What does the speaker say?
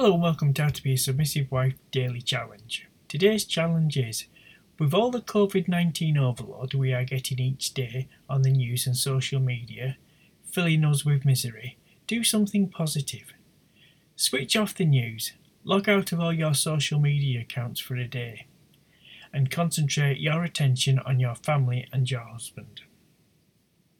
Hello and welcome to How to Be a Submissive Wife Daily Challenge. Today's challenge is with all the COVID 19 overload we are getting each day on the news and social media, filling us with misery, do something positive. Switch off the news, log out of all your social media accounts for a day, and concentrate your attention on your family and your husband.